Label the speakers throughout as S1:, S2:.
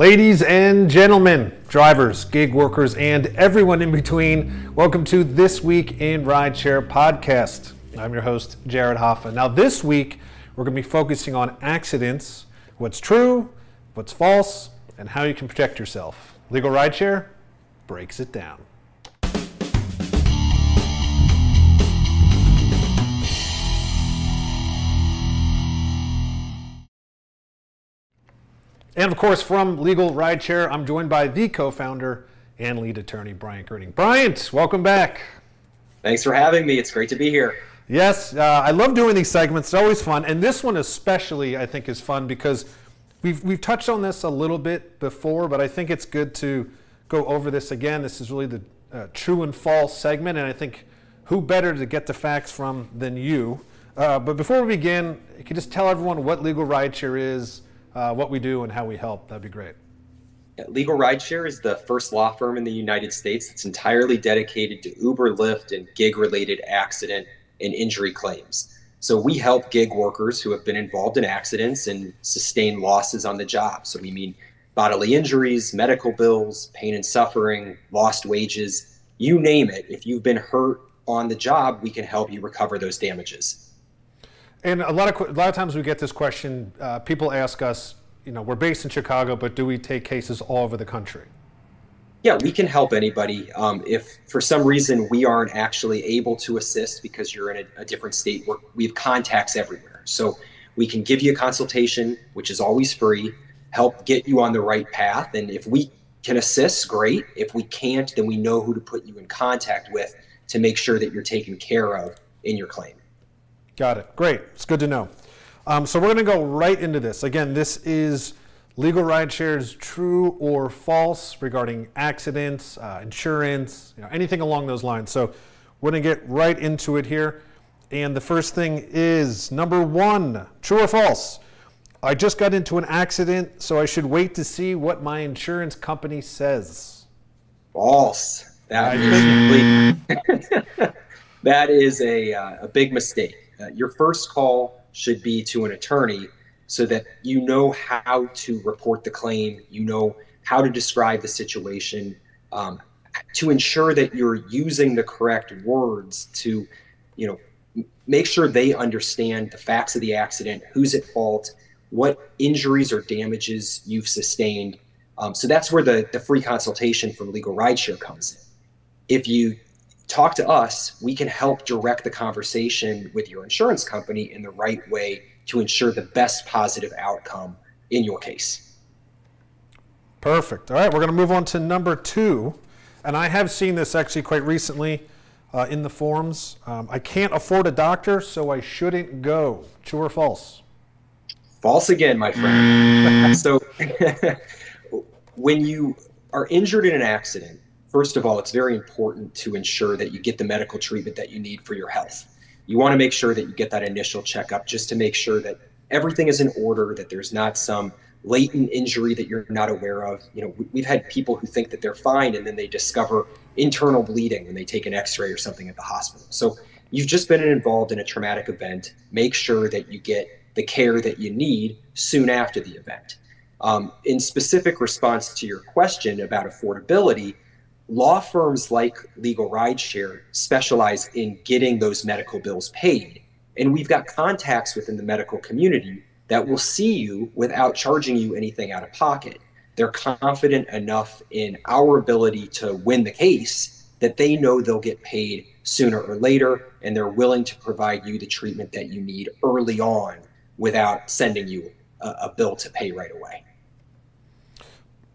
S1: Ladies and gentlemen, drivers, gig workers, and everyone in between, welcome to This Week in Rideshare podcast. I'm your host, Jared Hoffa. Now, this week, we're going to be focusing on accidents, what's true, what's false, and how you can protect yourself. Legal Rideshare breaks it down. And of course, from Legal Rideshare, I'm joined by the co-founder and lead attorney, Bryant Greening. Bryant, welcome back.
S2: Thanks for having me. It's great to be here.
S1: Yes, uh, I love doing these segments. It's always fun. And this one especially, I think, is fun because we've, we've touched on this a little bit before, but I think it's good to go over this again. This is really the uh, true and false segment, and I think who better to get the facts from than you. Uh, but before we begin, you can just tell everyone what Legal Rideshare is, uh, what we do and how we help. That'd be great.
S2: Legal Rideshare is the first law firm in the United States that's entirely dedicated to Uber, Lyft, and gig related accident and injury claims. So we help gig workers who have been involved in accidents and sustain losses on the job. So we mean bodily injuries, medical bills, pain and suffering, lost wages, you name it. If you've been hurt on the job, we can help you recover those damages.
S1: And a lot of a lot of times we get this question. Uh, people ask us, you know, we're based in Chicago, but do we take cases all over the country?
S2: Yeah, we can help anybody. Um, if for some reason we aren't actually able to assist because you're in a, a different state, we have contacts everywhere. So we can give you a consultation, which is always free, help get you on the right path. And if we can assist, great. If we can't, then we know who to put you in contact with to make sure that you're taken care of in your claim.
S1: Got it. Great. It's good to know. Um, so we're going to go right into this. Again, this is legal ride shares true or false regarding accidents, uh, insurance, you know, anything along those lines. So we're going to get right into it here. And the first thing is number one, true or false? I just got into an accident, so I should wait to see what my insurance company says.
S2: False. That is, that is a, uh, a big mistake uh, your first call should be to an attorney so that you know how to report the claim, you know how to describe the situation, um, to ensure that you're using the correct words to, you know, make sure they understand the facts of the accident, who's at fault, what injuries or damages you've sustained. Um, so that's where the, the free consultation from Legal Rideshare comes in. If you talk to us. We can help direct the conversation with your insurance company in the right way to ensure the best positive outcome in your case.
S1: Perfect. All right, we're going to move on to number two. And I have seen this actually quite recently uh, in the forums. Um, I can't afford a doctor, so I shouldn't go. True or false?
S2: False again, my friend. so, when you are injured in an accident, First of all, it's very important to ensure that you get the medical treatment that you need for your health. You want to make sure that you get that initial checkup just to make sure that everything is in order, that there's not some latent injury that you're not aware of. You know, we've had people who think that they're fine and then they discover internal bleeding when they take an x-ray or something at the hospital. So you've just been involved in a traumatic event. Make sure that you get the care that you need soon after the event. Um, in specific response to your question about affordability, law firms like Legal Rideshare specialize in getting those medical bills paid. And we've got contacts within the medical community that will see you without charging you anything out of pocket. They're confident enough in our ability to win the case that they know they'll get paid sooner or later, and they're willing to provide you the treatment that you need early on without sending you a, a bill to pay right away.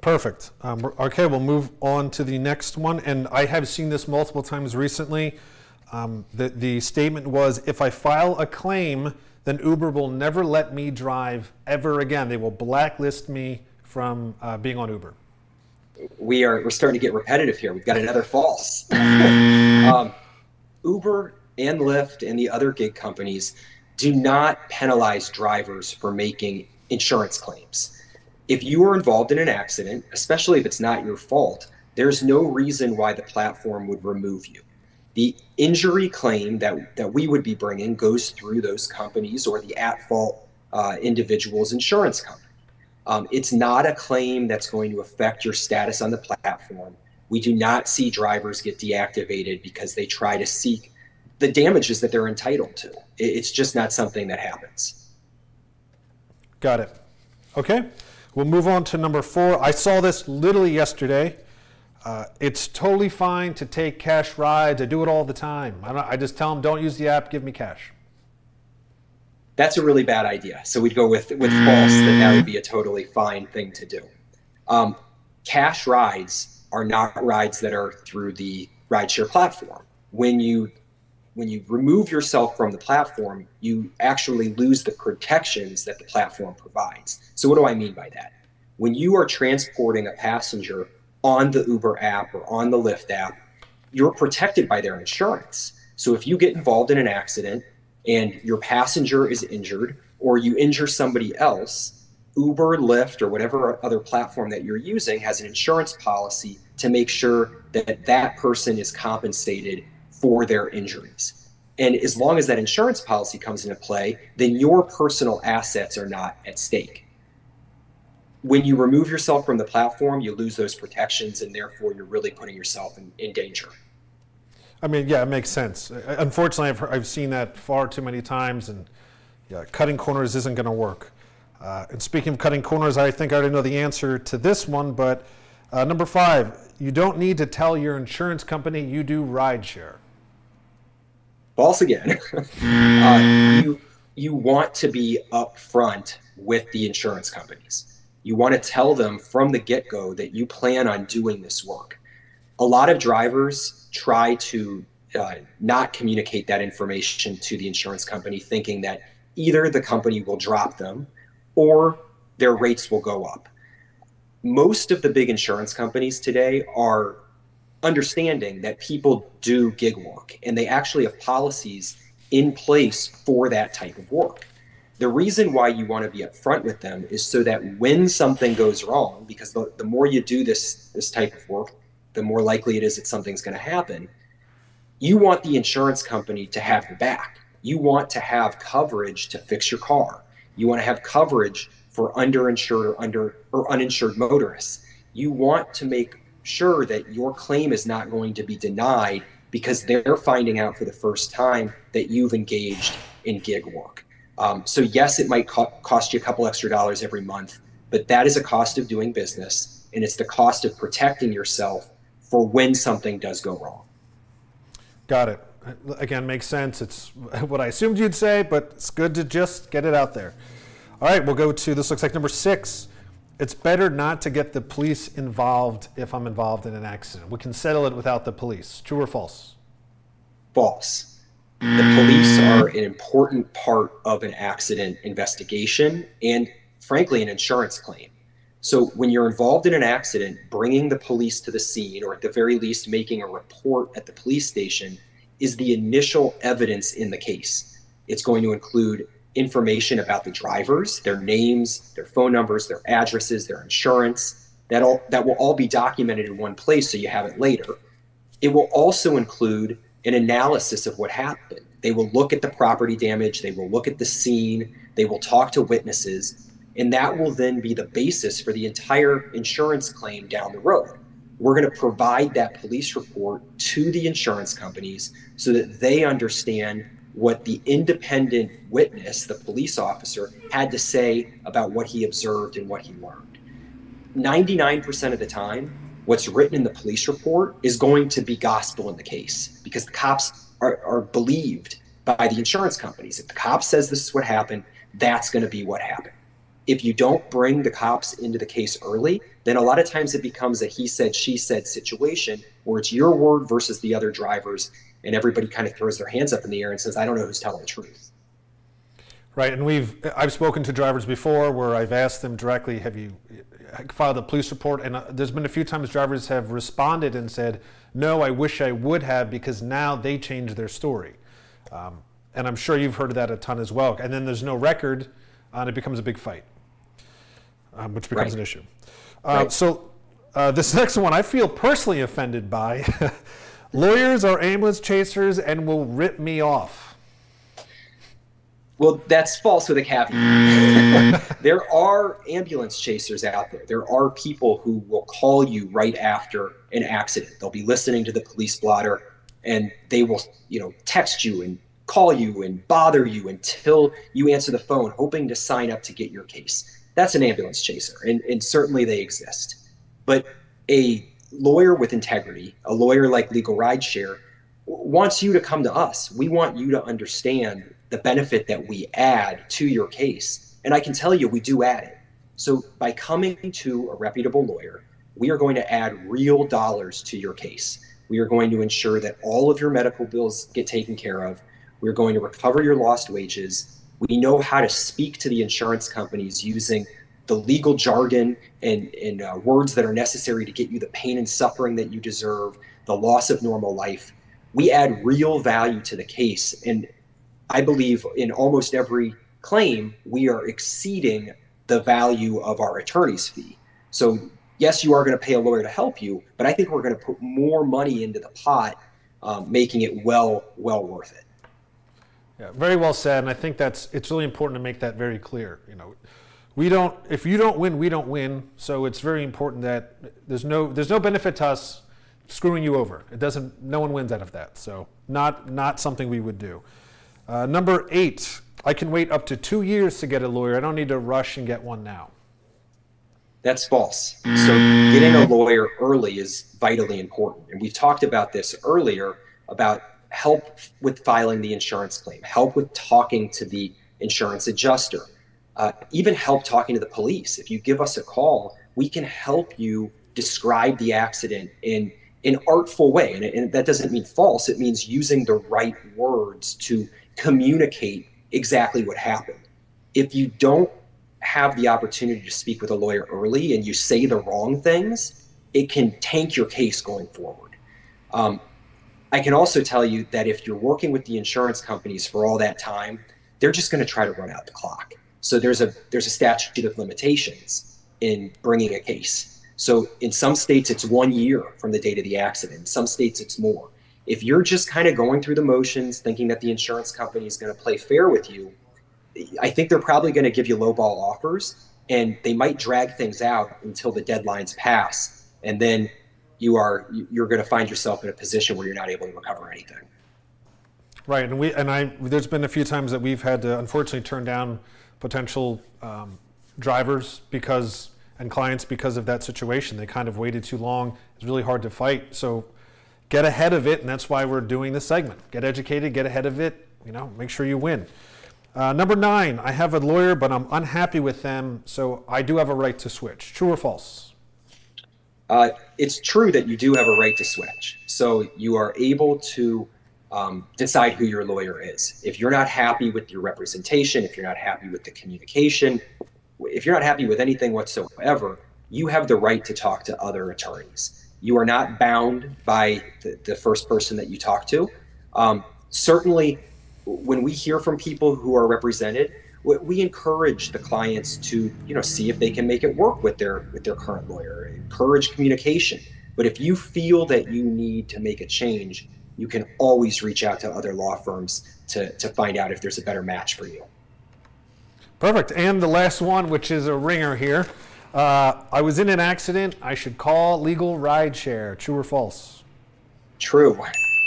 S1: Perfect. Um, okay, we'll move on to the next one. And I have seen this multiple times recently. Um, the, the statement was if I file a claim, then Uber will never let me drive ever again. They will blacklist me from uh, being on Uber.
S2: We are we're starting to get repetitive here. We've got another false. um, Uber and Lyft and the other gig companies do not penalize drivers for making insurance claims if you are involved in an accident, especially if it's not your fault, there's no reason why the platform would remove you. The injury claim that, that we would be bringing goes through those companies or the at fault uh, individual's insurance company. Um, it's not a claim that's going to affect your status on the platform. We do not see drivers get deactivated because they try to seek the damages that they're entitled to. It's just not something that happens.
S1: Got it. Okay. We'll move on to number four. I saw this literally yesterday. Uh, it's totally fine to take cash rides. I do it all the time. I, I just tell them, don't use the app, give me cash.
S2: That's a really bad idea. So we'd go with, with false that that would be a totally fine thing to do. Um, cash rides are not rides that are through the rideshare platform. When you when you remove yourself from the platform, you actually lose the protections that the platform provides. So, what do I mean by that? When you are transporting a passenger on the Uber app or on the Lyft app, you're protected by their insurance. So, if you get involved in an accident and your passenger is injured or you injure somebody else, Uber, Lyft, or whatever other platform that you're using has an insurance policy to make sure that that person is compensated for their injuries. And as long as that insurance policy comes into play, then your personal assets are not at stake. When you remove yourself from the platform, you lose those protections, and therefore you're really putting yourself in, in danger.
S1: I mean, yeah, it makes sense. Unfortunately, I've, I've seen that far too many times, and yeah, cutting corners isn't going to work. Uh, and speaking of cutting corners, I think I already know the answer to this one, but uh, number five, you don't need to tell your insurance company you do rideshare
S2: false again. uh, you you want to be upfront with the insurance companies. You want to tell them from the get go that you plan on doing this work. A lot of drivers try to uh, not communicate that information to the insurance company, thinking that either the company will drop them or their rates will go up. Most of the big insurance companies today are understanding that people do gig work and they actually have policies in place for that type of work. The reason why you want to be upfront with them is so that when something goes wrong, because the, the more you do this this type of work, the more likely it is that something's going to happen. You want the insurance company to have your back. You want to have coverage to fix your car. You want to have coverage for underinsured or under or uninsured motorists. You want to make sure that your claim is not going to be denied because they're finding out for the first time that you've engaged in gig work. Um, so, yes, it might co- cost you a couple extra dollars every month, but that is a cost of doing business, and it's the cost of protecting yourself for when something does go wrong.
S1: Got it. Again, makes sense. It's what I assumed you'd say, but it's good to just get it out there. All right, we'll go to this looks like number six it's better not to get the police involved if I'm involved in an accident. We can settle it without the police. True or false?
S2: False. The police are an important part of an accident investigation and, frankly, an insurance claim. So, when you're involved in an accident, bringing the police to the scene, or at the very least, making a report at the police station, is the initial evidence in the case. It's going to include information about the drivers, their names, their phone numbers, their addresses, their insurance. That all that will all be documented in one place so you have it later. It will also include an analysis of what happened. They will look at the property damage, they will look at the scene, they will talk to witnesses, and that will then be the basis for the entire insurance claim down the road. We're going to provide that police report to the insurance companies so that they understand what the independent witness, the police officer, had to say about what he observed and what he learned. 99% of the time, what's written in the police report is going to be gospel in the case because the cops are, are believed by the insurance companies. If the cop says this is what happened, that's going to be what happened. If you don't bring the cops into the case early, then a lot of times it becomes a he said, she said situation where it's your word versus the other drivers and everybody kind of throws their hands up in the air and says, "I don't know who's telling the truth."
S1: Right, and we've I've spoken to drivers before where I've asked them directly, "Have you filed a police report?" And uh, there's been a few times drivers have responded and said, "No, I wish I would have because now they changed their story." Um, and I'm sure you've heard of that a ton as well. And then there's no record, and it becomes a big fight, um, which becomes right. an issue. Uh, right. So uh, this next one, I feel personally offended by. Lawyers are ambulance chasers and will rip me off.
S2: Well, that's false with a caveat. Mm. there are ambulance chasers out there. There are people who will call you right after an accident. They'll be listening to the police blotter and they will, you know, text you and call you and bother you until you answer the phone, hoping to sign up to get your case. That's an ambulance chaser, and, and certainly they exist. But a lawyer with integrity, a lawyer like Legal Rideshare, wants you to come to us. We want you to understand the benefit that we add to your case. And I can tell you, we do add it. So by coming to a reputable lawyer, we are going to add real dollars to your case. We are going to ensure that all of your medical bills get taken care of. We're going to recover your lost wages. We know how to speak to the insurance companies using the legal jargon and, and uh, words that are necessary to get you the pain and suffering that you deserve, the loss of normal life. We add real value to the case. And I believe in almost every claim, we are exceeding the value of our attorney's fee. So, yes, you are going to pay a lawyer to help you, but I think we're going to put more money into the pot, um, making it well, well worth it.
S1: Yeah, very well said, and I think that's it's really important to make that very clear. You know, we don't if you don't win, we don't win. So it's very important that there's no there's no benefit to us screwing you over. It doesn't. No one wins out of that. So not not something we would do. Uh, number eight, I can wait up to two years to get a lawyer. I don't need to rush and get one now.
S2: That's false. So getting a lawyer early is vitally important. And we've talked about this earlier about help with filing the insurance claim, help with talking to the insurance adjuster, uh, even help talking to the police. If you give us a call, we can help you describe the accident in an artful way. And, and that doesn't mean false, it means using the right words to communicate exactly what happened. If you don't have the opportunity to speak with a lawyer early and you say the wrong things, it can tank your case going forward. Um, I can also tell you that if you're working with the insurance companies for all that time, they're just going to try to run out the clock. So there's a there's a statute of limitations in bringing a case. So in some states it's one year from the date of the accident. In some states it's more if you're just kind of going through the motions, thinking that the insurance company is going to play fair with you, I think they're probably going to give you lowball offers and they might drag things out until the deadlines pass. And then you are you're going to find yourself in a position where you're not able to recover anything.
S1: Right, and we and I there's been a few times that we've had to unfortunately turn down potential um, drivers because and clients because of that situation. They kind of waited too long. It's really hard to fight. So get ahead of it, and that's why we're doing this segment. Get educated, get ahead of it, you know, make sure you win. Uh, number nine, I have a lawyer, but I'm unhappy with them, so I do have a right to switch. True or false?
S2: Uh, it's true that you do have a right to switch. So you are able to um, decide who your lawyer is. If you're not happy with your representation, if you're not happy with the communication, if you're not happy with anything whatsoever, you have the right to talk to other attorneys. You are not bound by the, the first person that you talk to. Um, certainly, when we hear from people who are represented, we encourage the clients to you know see if they can make it work with their with their current lawyer encourage communication but if you feel that you need to make a change you can always reach out to other law firms to to find out if there's a better match for you
S1: perfect and the last one which is a ringer here uh, I was in an accident. I should call Legal Rideshare. True or false?
S2: True.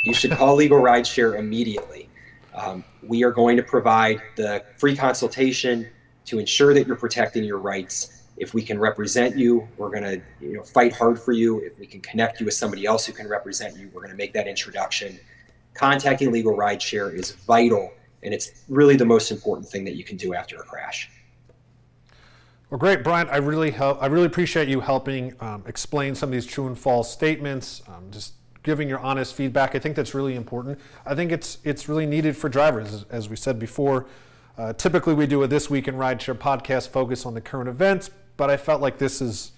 S2: You should call Legal Rideshare immediately. Um, we are going to provide the free consultation to ensure that you're protecting your rights. If we can represent you, we're going to you know, fight hard for you. If we can connect you with somebody else who can represent you, we're going to make that introduction. Contacting Legal Rideshare is vital, and it's really the most important thing that you can do after a crash.
S1: Well, great, Brian. I really help. I really appreciate you helping um, explain some of these true and false statements. Um, just giving your honest feedback. I think that's really important. I think it's it's really needed for drivers, as, as we said before. Uh, typically, we do a this week in rideshare podcast focus on the current events, but I felt like this is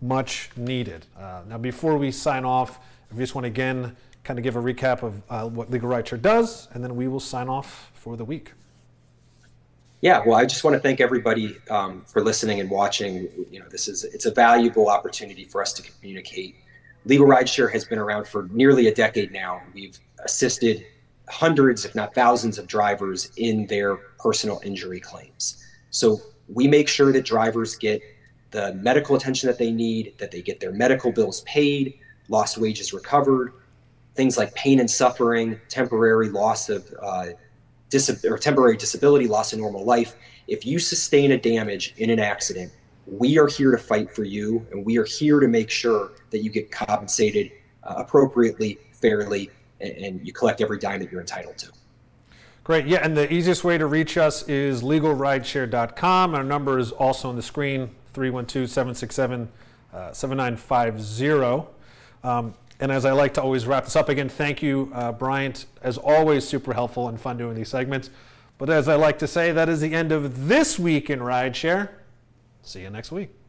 S1: much needed. Uh, now, before we sign off, I just want to again kind of give a recap of uh, what Legal Rideshare does, and then we will sign off for the week.
S2: Yeah, well, I just want to thank everybody um, for listening and watching. You know, this is it's a valuable opportunity for us to communicate. Legal Rideshare has been around for nearly a decade now. We've assisted hundreds, if not thousands, of drivers in their personal injury claims. So we make sure that drivers get the medical attention that they need, that they get their medical bills paid, lost wages recovered, things like pain and suffering, temporary loss of uh, dis- or temporary disability, loss of normal life. If you sustain a damage in an accident, we are here to fight for you, and we are here to make sure that you get compensated uh, appropriately, fairly, and, and you collect every dime that you're entitled to.
S1: Great. Yeah, and the easiest way to reach us is legalrideshare.com. Our number is also on the screen 312 767 7950. Um, and as I like to always wrap this up again, thank you, uh, Bryant. As always, super helpful and fun doing these segments. But as I like to say, that is the end of this week in Rideshare. See you next week.